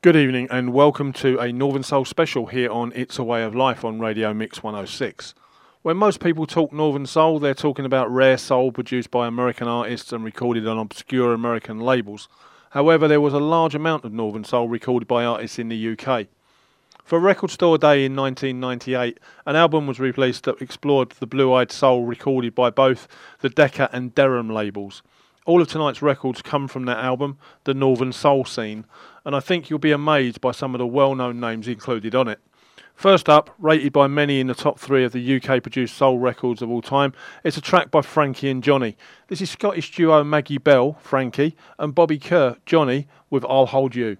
Good evening and welcome to a Northern Soul special here on It's a Way of Life on Radio Mix 106. When most people talk Northern Soul, they're talking about rare soul produced by American artists and recorded on obscure American labels. However, there was a large amount of Northern Soul recorded by artists in the UK. For Record Store Day in 1998, an album was released that explored the blue eyed soul recorded by both the Decca and Deram labels. All of tonight's records come from that album, The Northern Soul Scene, and I think you'll be amazed by some of the well known names included on it. First up, rated by many in the top three of the UK produced soul records of all time, it's a track by Frankie and Johnny. This is Scottish duo Maggie Bell, Frankie, and Bobby Kerr, Johnny, with I'll Hold You.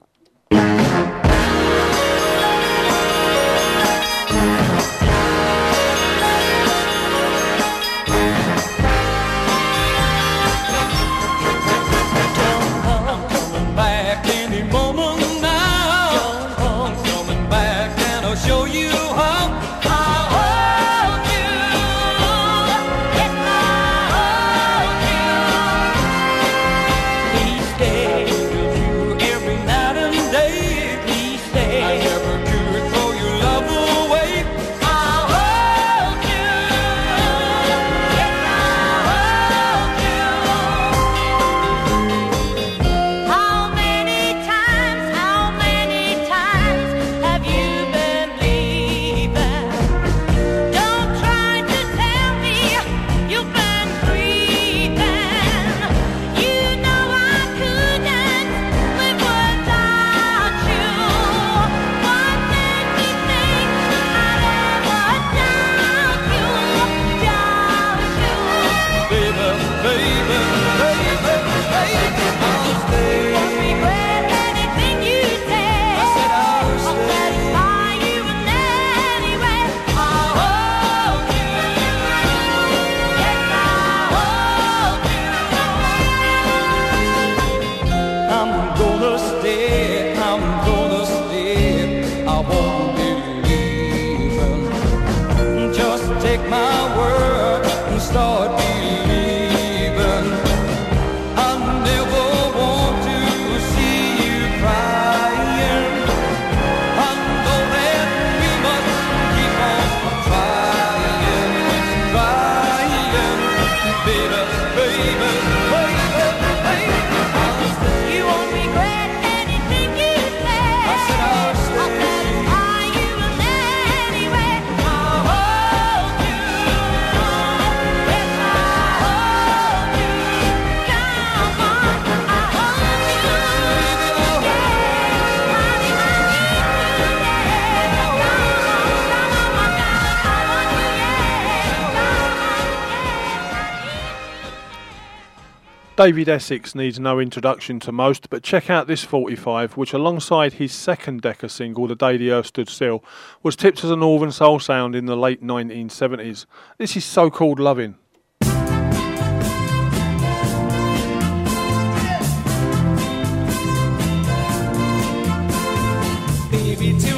David Essex needs no introduction to most, but check out this 45, which alongside his second Decca single, The Day the Earth Stood Still, was tipped as a Northern Soul sound in the late 1970s. This is So Called Loving. Baby,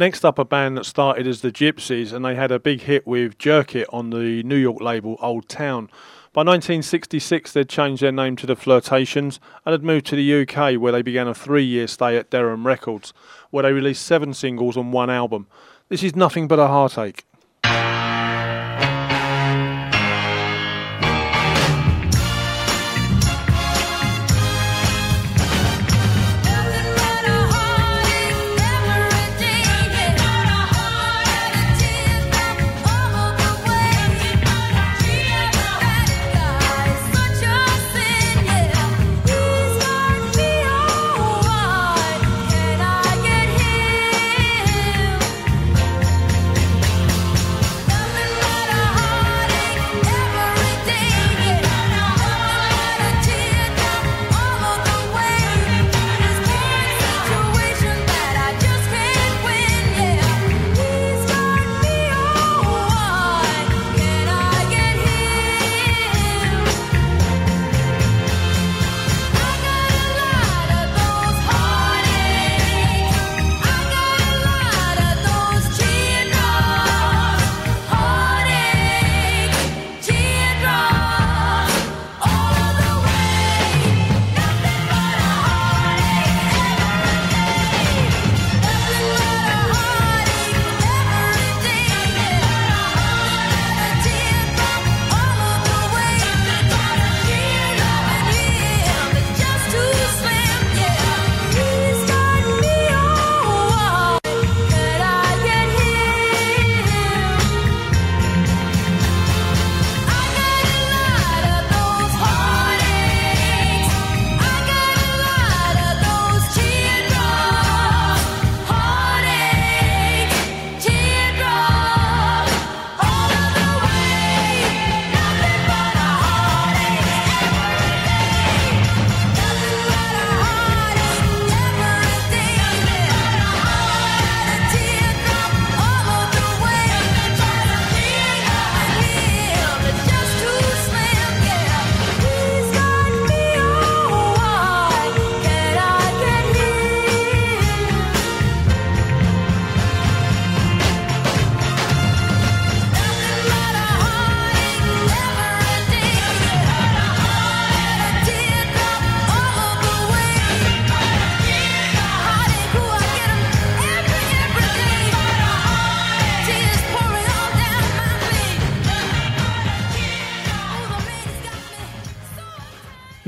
Next up, a band that started as the Gypsies and they had a big hit with Jerk It on the New York label Old Town. By 1966, they'd changed their name to the Flirtations and had moved to the UK where they began a three year stay at Deram Records, where they released seven singles on one album. This is nothing but a heartache.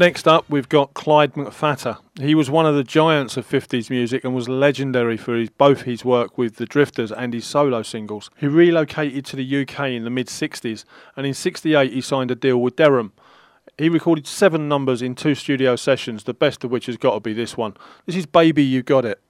Next up, we've got Clyde McPhatter. He was one of the giants of 50s music and was legendary for his, both his work with the Drifters and his solo singles. He relocated to the UK in the mid 60s and in 68 he signed a deal with Deram. He recorded seven numbers in two studio sessions, the best of which has got to be this one. This is Baby You Got It.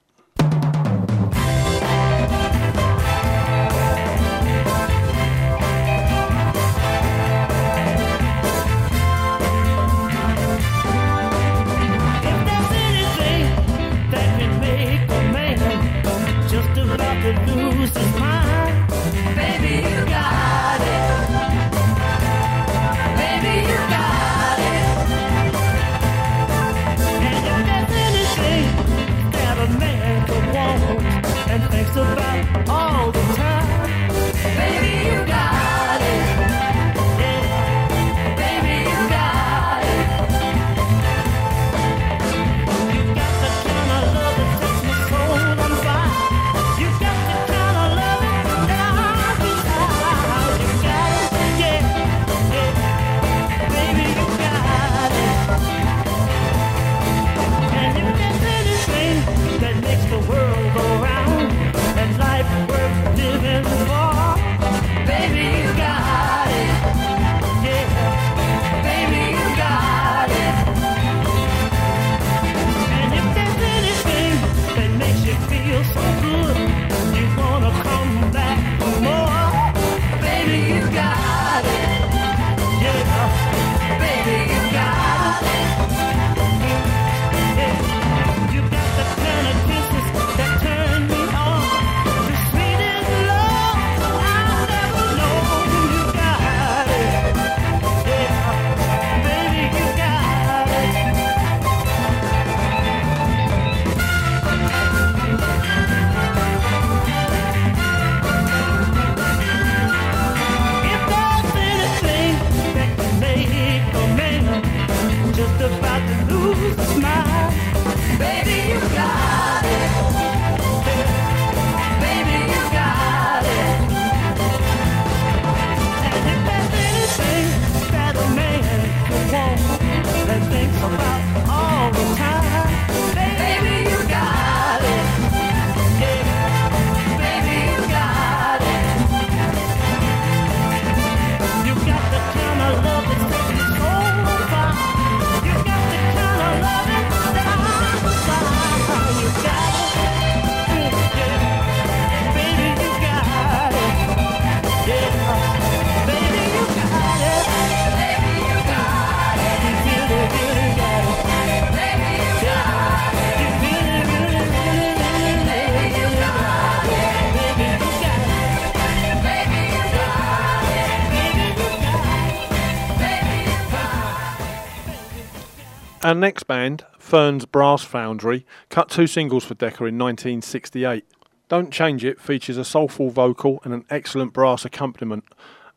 Our next band, Fearns Brass Foundry, cut two singles for Decca in 1968. Don't Change It features a soulful vocal and an excellent brass accompaniment,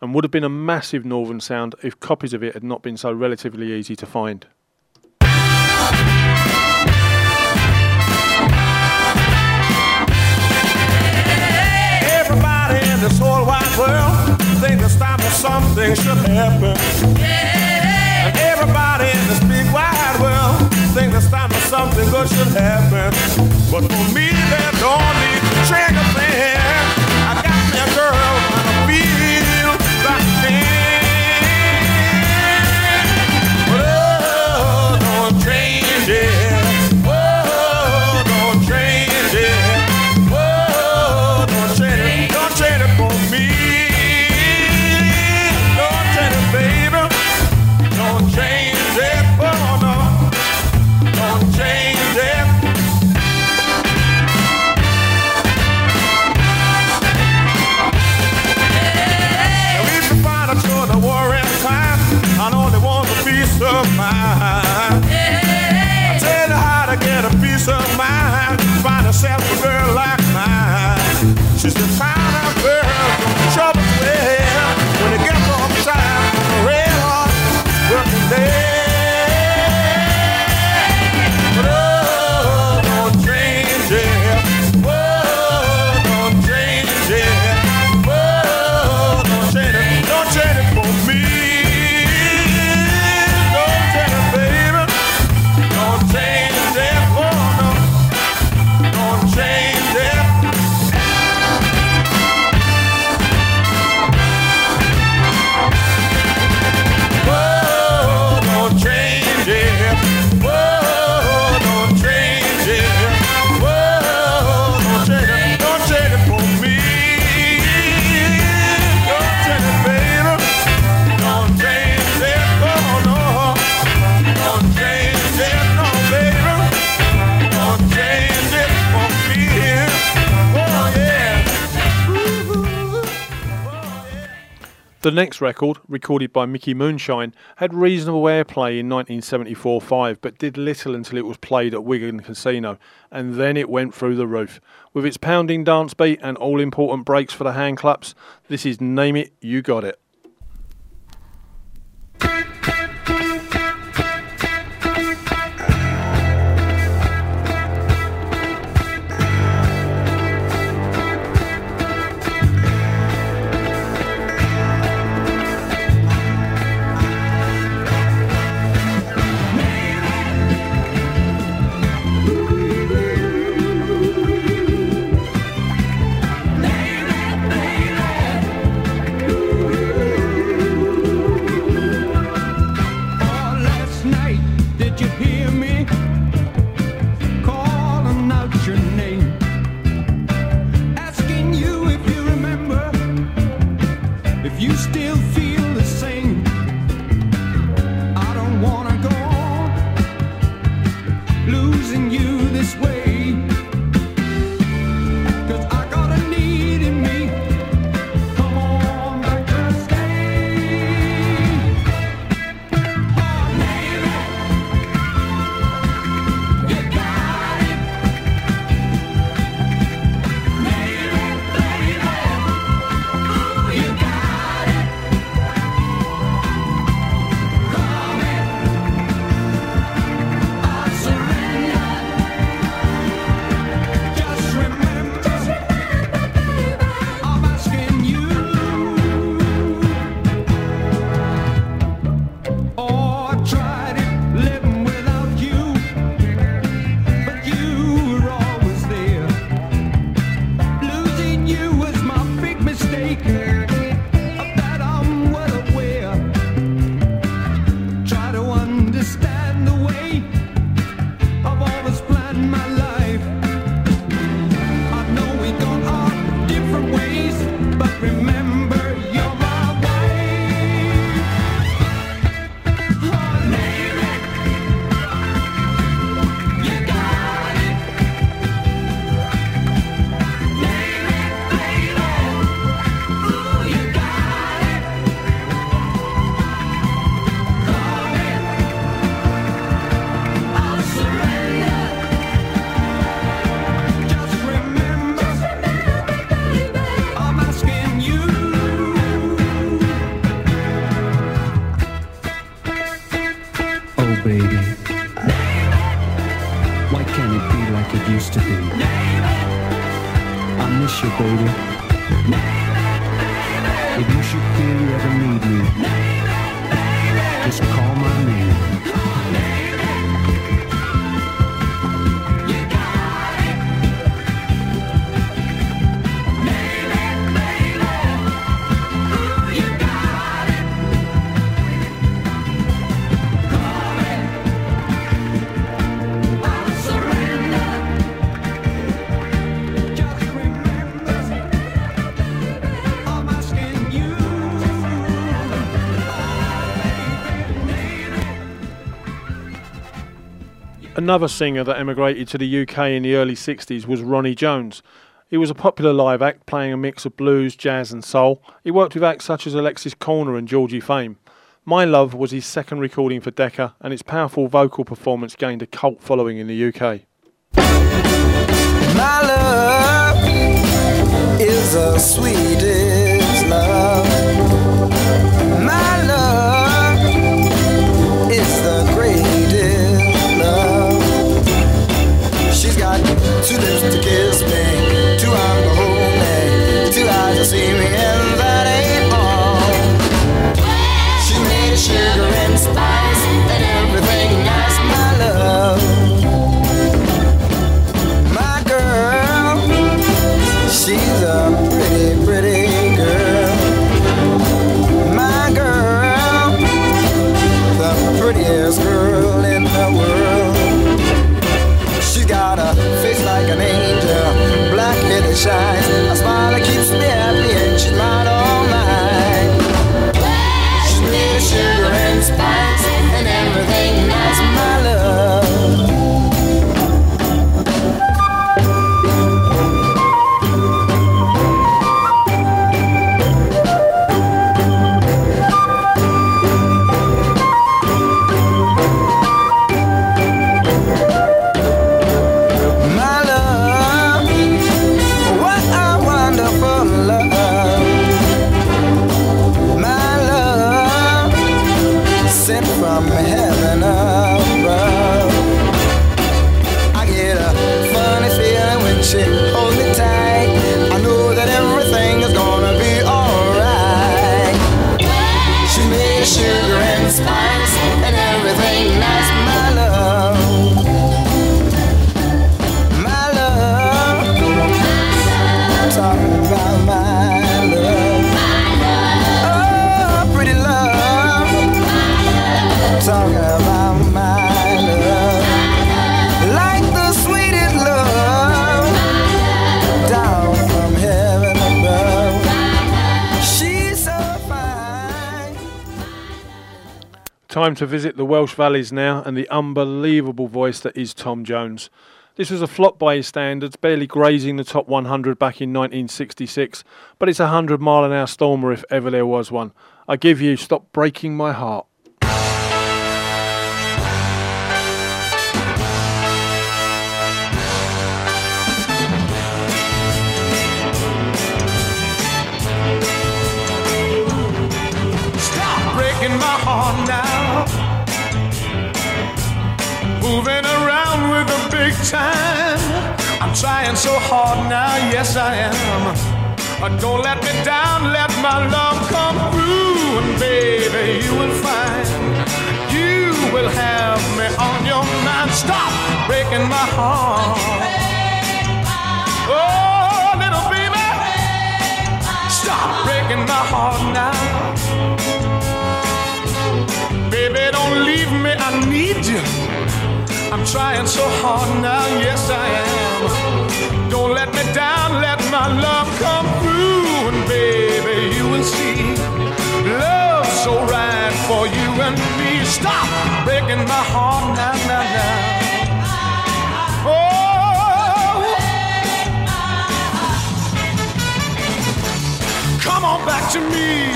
and would have been a massive northern sound if copies of it had not been so relatively easy to find. Everybody in this whole wide world think it's time for something should happen. And everybody in this big wide world think it's time for something good should happen. But for me, there don't need to change a thing. I got me a girl She's the kind The next record, recorded by Mickey Moonshine, had reasonable airplay in 1974-5, but did little until it was played at Wigan Casino, and then it went through the roof. With its pounding dance beat and all-important breaks for the hand claps, this is Name It, You Got It. Another singer that emigrated to the UK in the early 60s was Ronnie Jones. He was a popular live act playing a mix of blues, jazz, and soul. He worked with acts such as Alexis Korner and Georgie Fame. My Love was his second recording for Decca, and its powerful vocal performance gained a cult following in the UK. My love is the sweetest love. She's got to kiss me, to visit the Welsh Valleys now and the unbelievable voice that is Tom Jones. This was a flop by his standards, barely grazing the top 100 back in 1966, but it's a 100 mile an hour stormer if ever there was one. I give you Stop Breaking My Heart. Stop Moving around with a big time. I'm trying so hard now, yes I am. But don't let me down, let my love come through. And baby, you will find you will have me on your mind. Stop breaking my heart. Oh, little baby, stop breaking my heart now. I'm trying so hard now, yes I am. Don't let me down, let my love come through. And baby, you will see love so right for you and me. Stop breaking my heart now, now, now. Oh, come on back to me.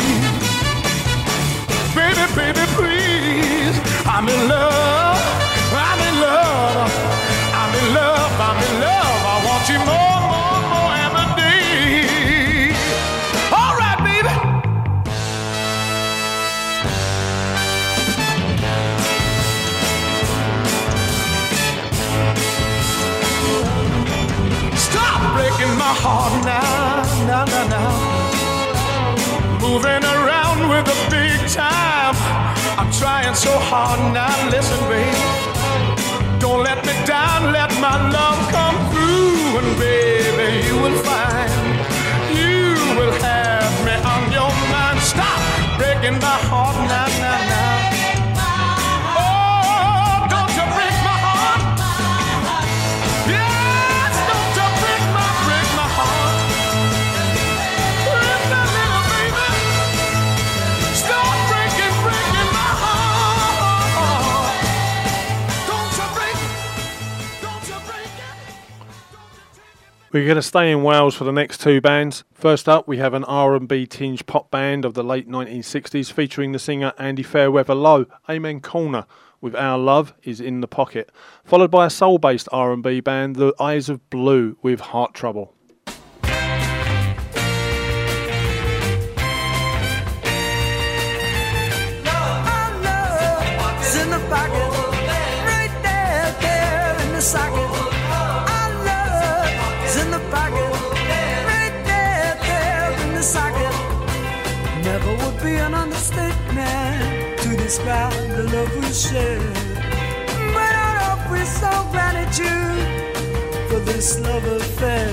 Baby, baby, please. I'm in love. So hard now. Listen, babe. Don't let me down. Let my love come through, and baby, you will find We're going to stay in Wales for the next two bands. First up, we have an R&B tinged pop band of the late 1960s featuring the singer Andy Fairweather Low, Amen Corner, with Our Love is in the Pocket, followed by a soul-based R&B band, The Eyes of Blue, with Heart Trouble. We share. But we gratitude for this love affair.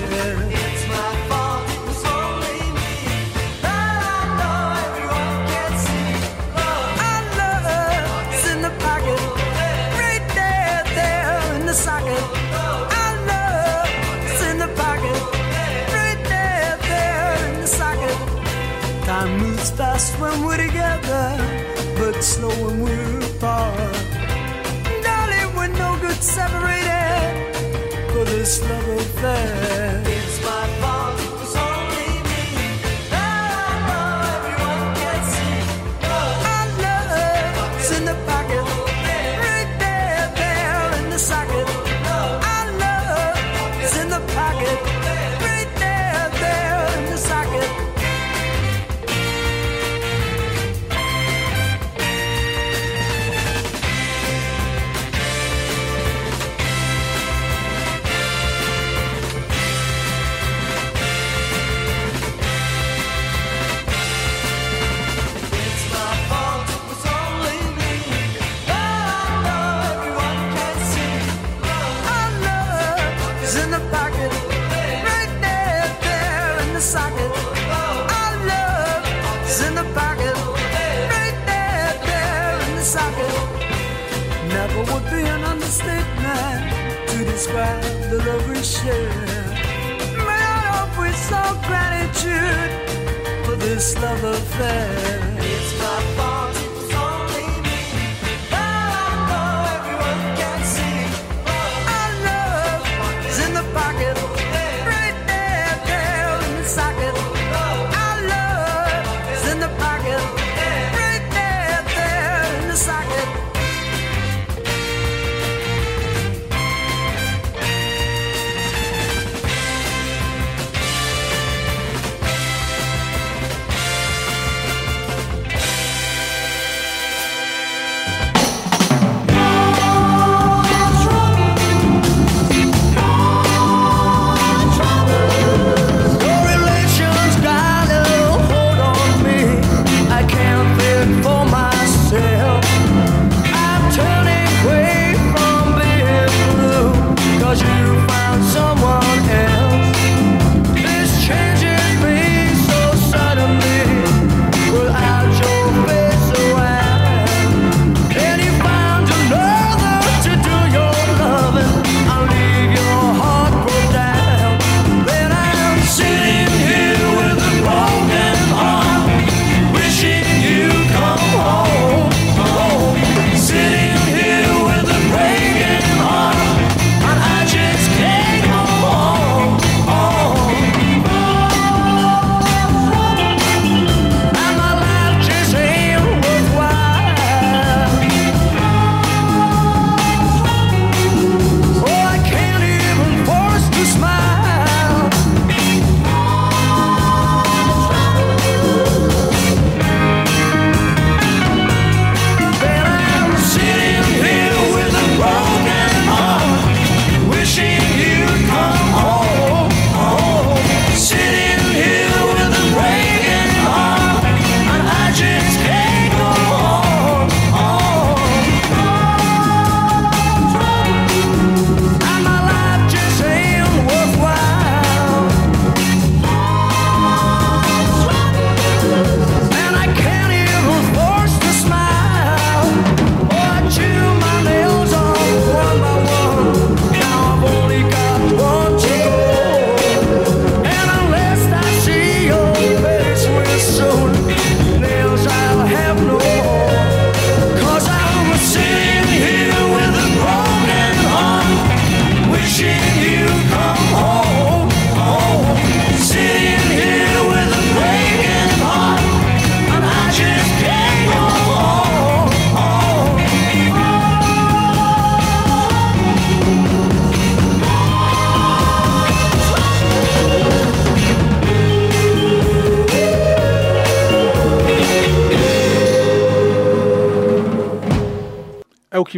It's my fault, it was only me. I know everyone can see. Our love is in the pocket, right there, there in the socket. Our love is in the pocket, right there, there in the socket. Time moves fast when we're together, but slow when we're love love we share. But I hope we show gratitude for this love affair. It's my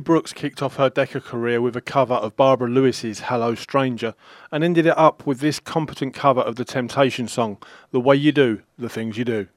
Brooks kicked off her Decca career with a cover of Barbara Lewis's Hello Stranger and ended it up with this competent cover of the Temptation song, The Way You Do, The Things You Do.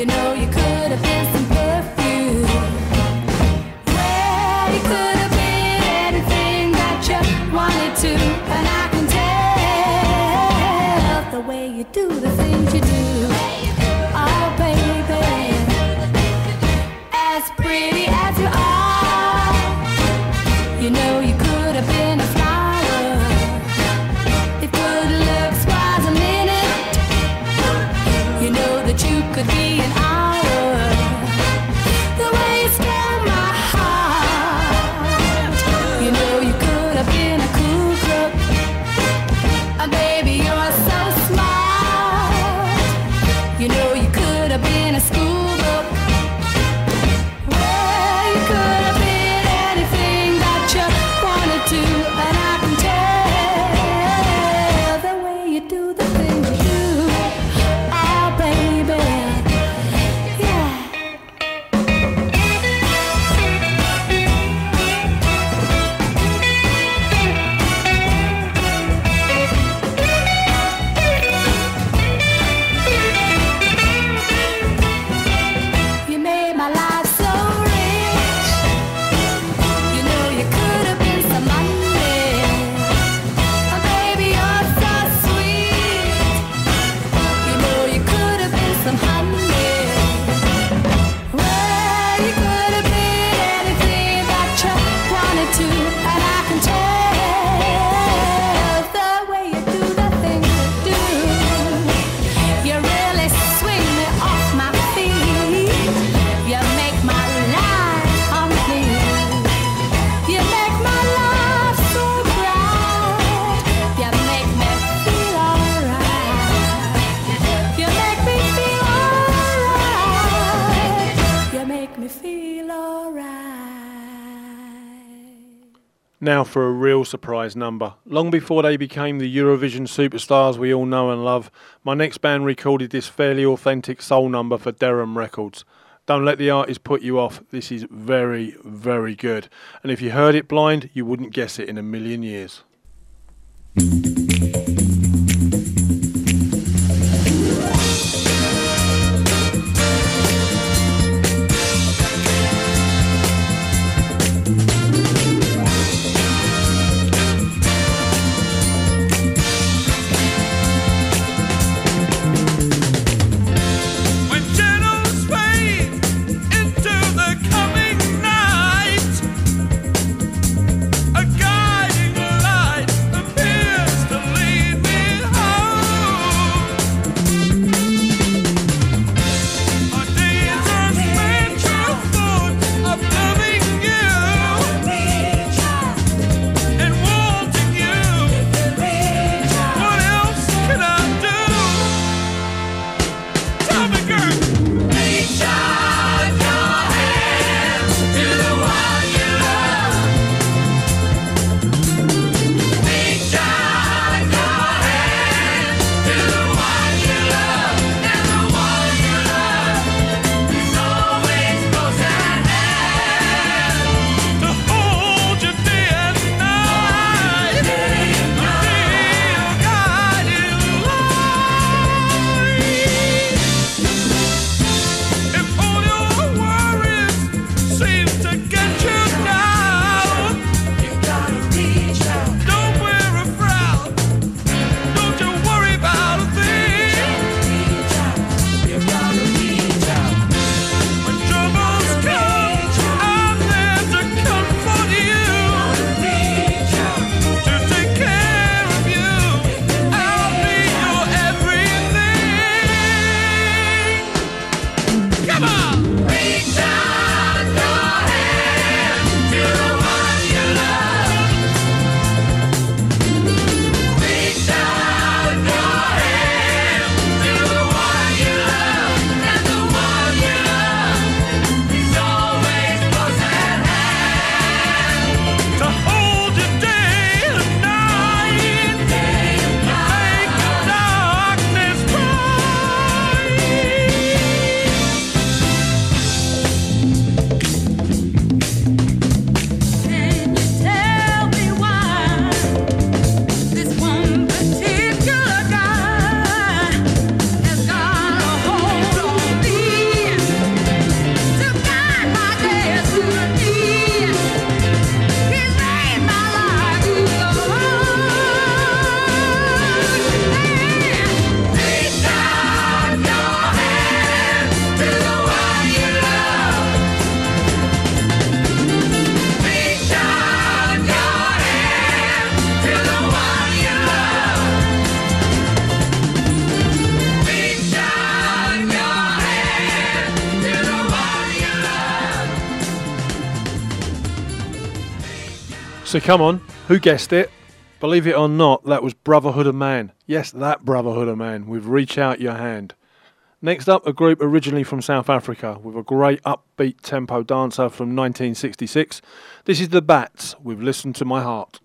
You know you could have been. Now for a real surprise number. Long before they became the Eurovision superstars we all know and love, my next band recorded this fairly authentic soul number for Deram Records. Don't let the artist put you off. This is very, very good. And if you heard it blind, you wouldn't guess it in a million years. So come on, who guessed it? Believe it or not, that was Brotherhood of Man. Yes, that Brotherhood of Man with Reach Out Your Hand. Next up, a group originally from South Africa with a great upbeat tempo dancer from 1966. This is The Bats We've listened to My Heart.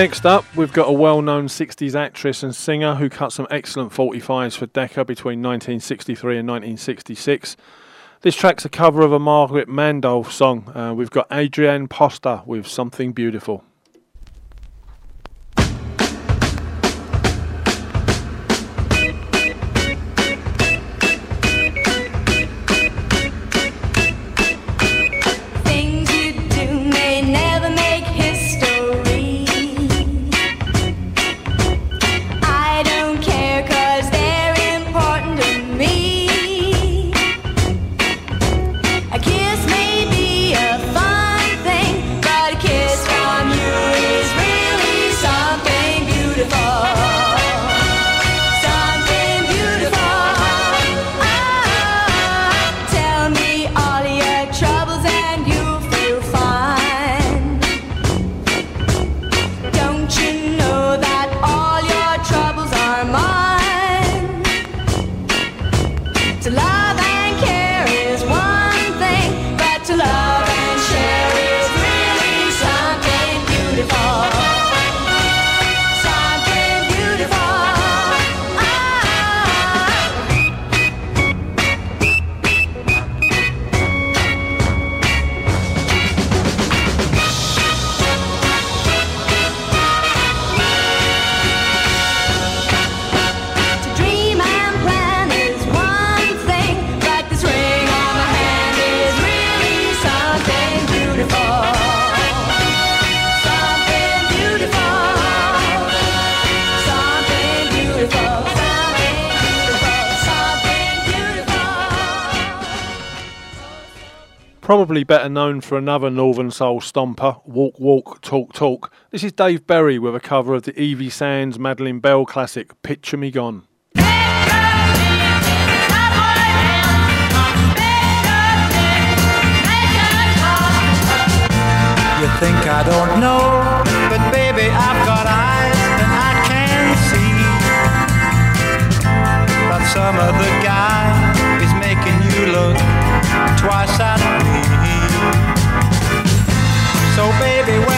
Next up, we've got a well known 60s actress and singer who cut some excellent 45s for Decca between 1963 and 1966. This track's a cover of a Margaret Mandolph song. Uh, we've got Adrienne Posta with Something Beautiful. probably better known for another Northern Soul stomper, Walk Walk Talk Talk. This is Dave Berry with a cover of the Evie Sands Madeline Bell classic, Picture Me Gone. You think I don't know, but baby, I've got eyes and I can see that some other guy is making you look twice at so baby,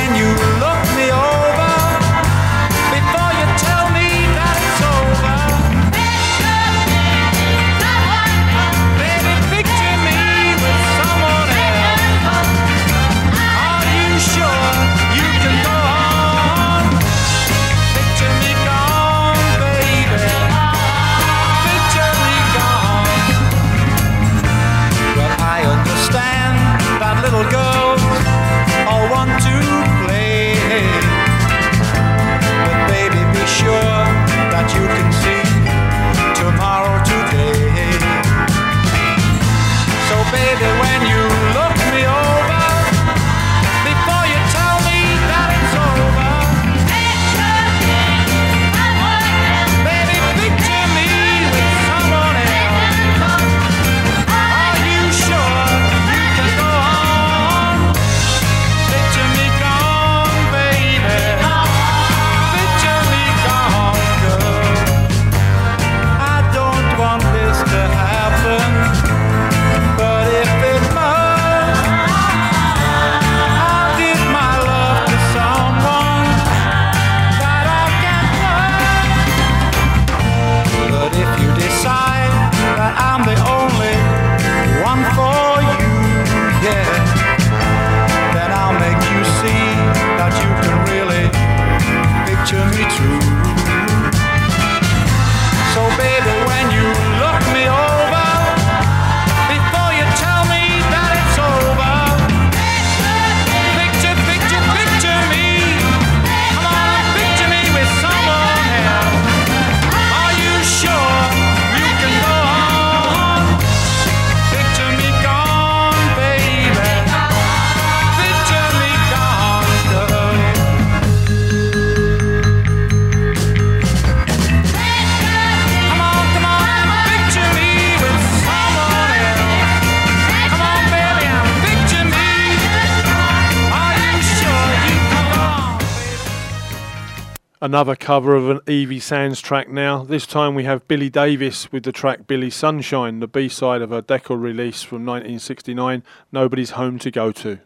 another cover of an Evie Sands track now. This time we have Billie Davis with the track Billy Sunshine, the B side of a Decca release from 1969, Nobody's Home to Go to.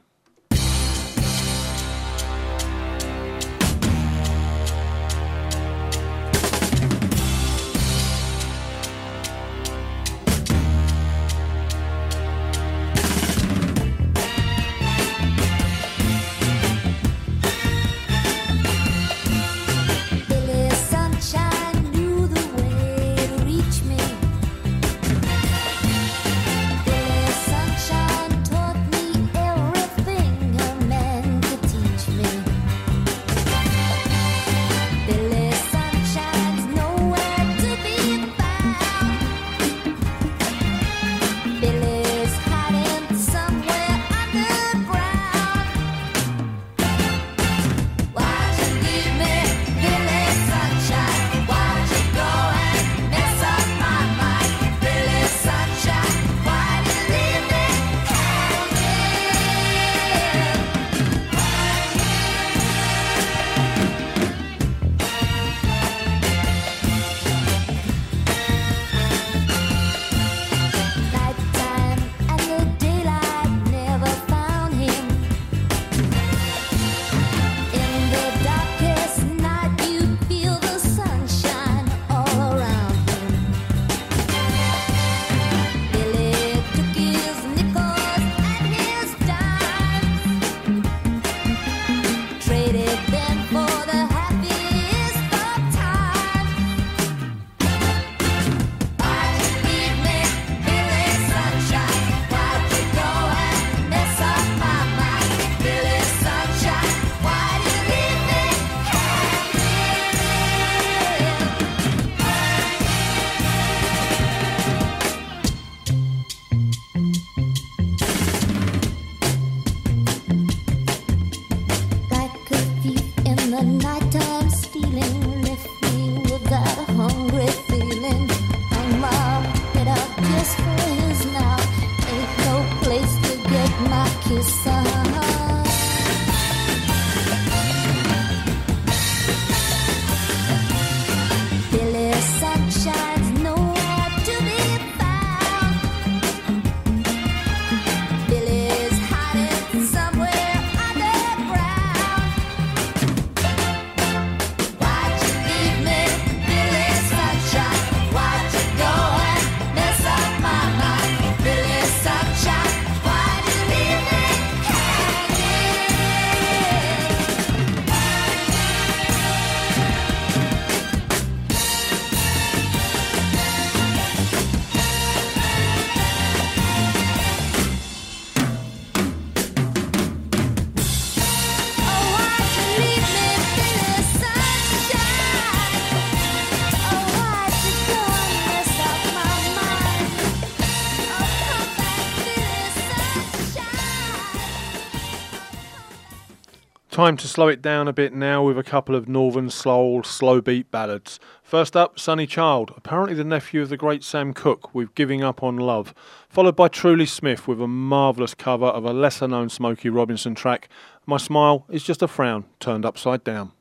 Time to slow it down a bit now with a couple of Northern Soul slow beat ballads. First up, Sonny Childe, apparently the nephew of the great Sam Cooke with Giving Up on Love, followed by Truly Smith with a marvellous cover of a lesser known Smokey Robinson track, My Smile is Just a Frown Turned Upside Down.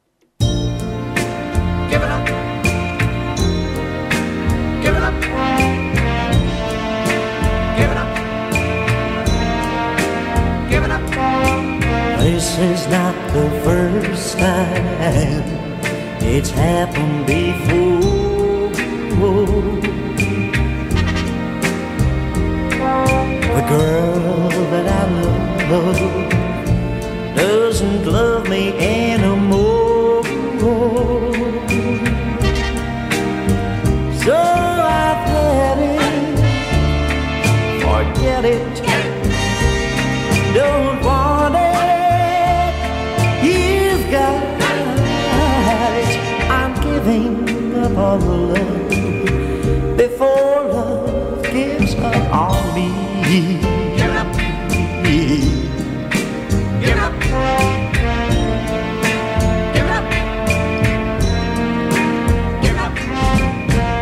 Up. Up. This is not the first time it's happened before. The girl that I love doesn't love me anymore. So I've had it, forget it. Before love gives up on me. Give up. Give up. Give up. Give up.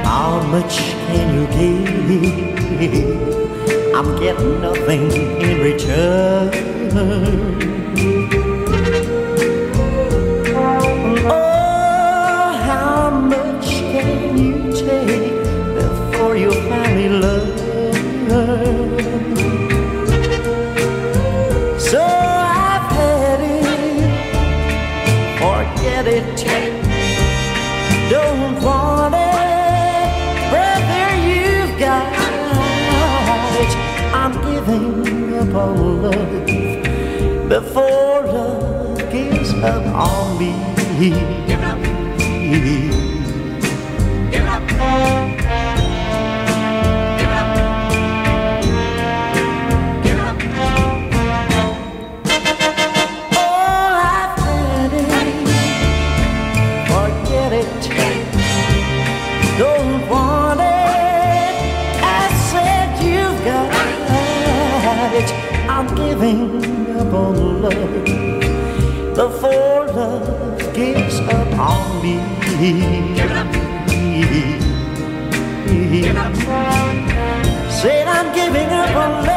How much can you give? Me? I'm getting nothing in return. Learn? So I've had it, forget it. Don't want it, brother. You've got it. I'm giving up on love before love gives up on me. Giving up on love before love gives up on me. Give it up. Give it up. Said I'm giving up on love.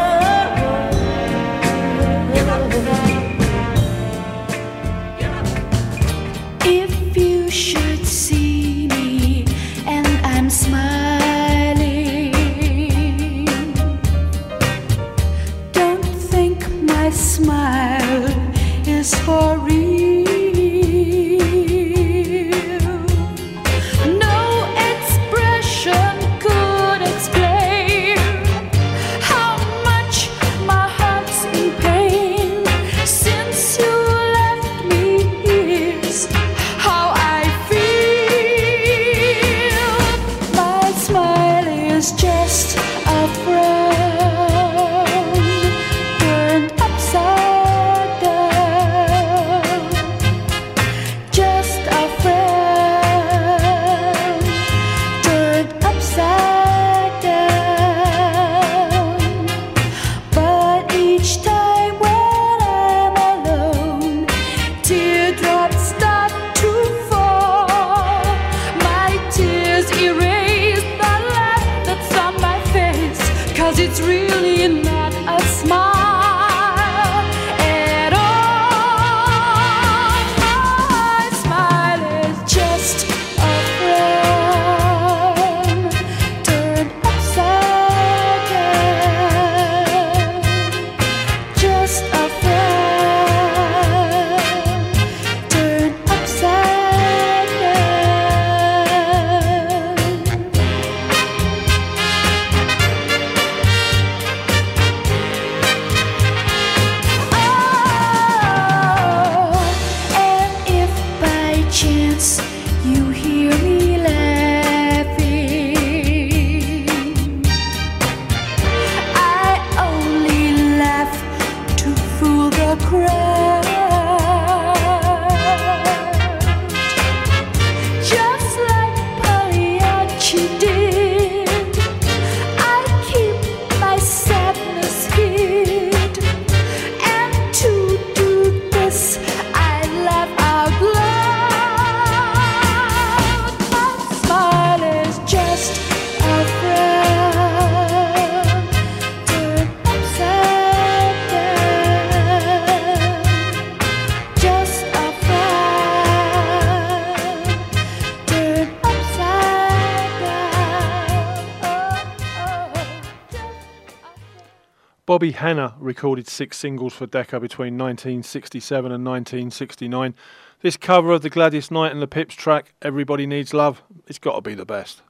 Hannah Hanna recorded six singles for Decca between 1967 and 1969. This cover of the Gladys Knight and the Pips track, Everybody Needs Love, it's got to be the best.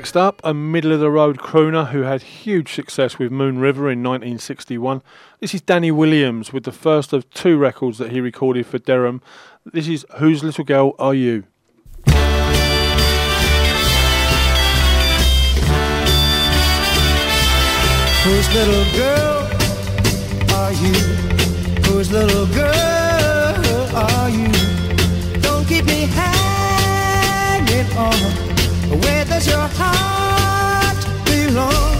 Next up, a middle of the road crooner who had huge success with Moon River in 1961. This is Danny Williams with the first of two records that he recorded for Deram. This is Whose Little Girl Are You? Whose little girl are you? Whose little girl are you? Don't keep me hanging on where does your heart belong?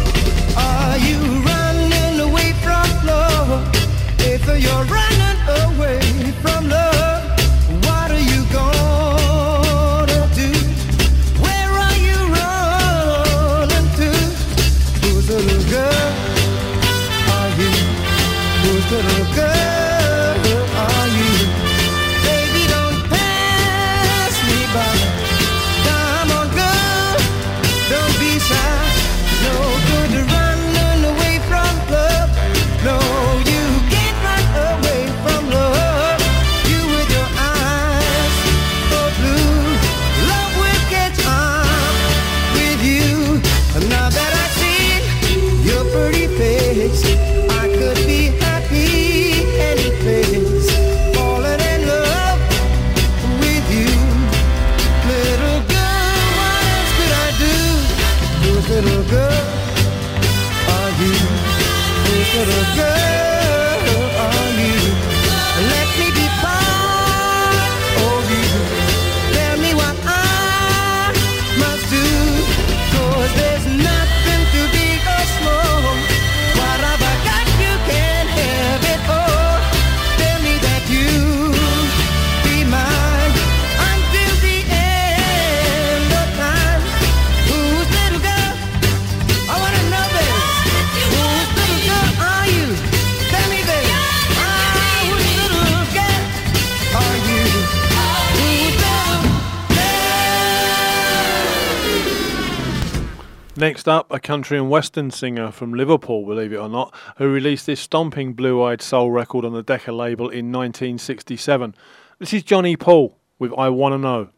Are you running away from love? If you're running away from love. girl. Next up, a country and western singer from Liverpool, believe it or not, who released this stomping blue eyed soul record on the Decca label in 1967. This is Johnny Paul with I Wanna Know.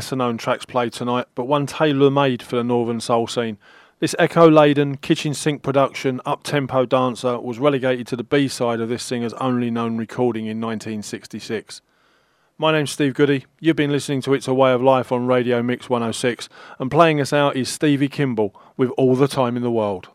Lesser known tracks played tonight, but one tailor made for the Northern Soul scene. This echo laden, kitchen sink production, up tempo dancer was relegated to the B side of this singer's only known recording in 1966. My name's Steve Goodey. You've been listening to It's a Way of Life on Radio Mix 106, and playing us out is Stevie Kimball with All the Time in the World.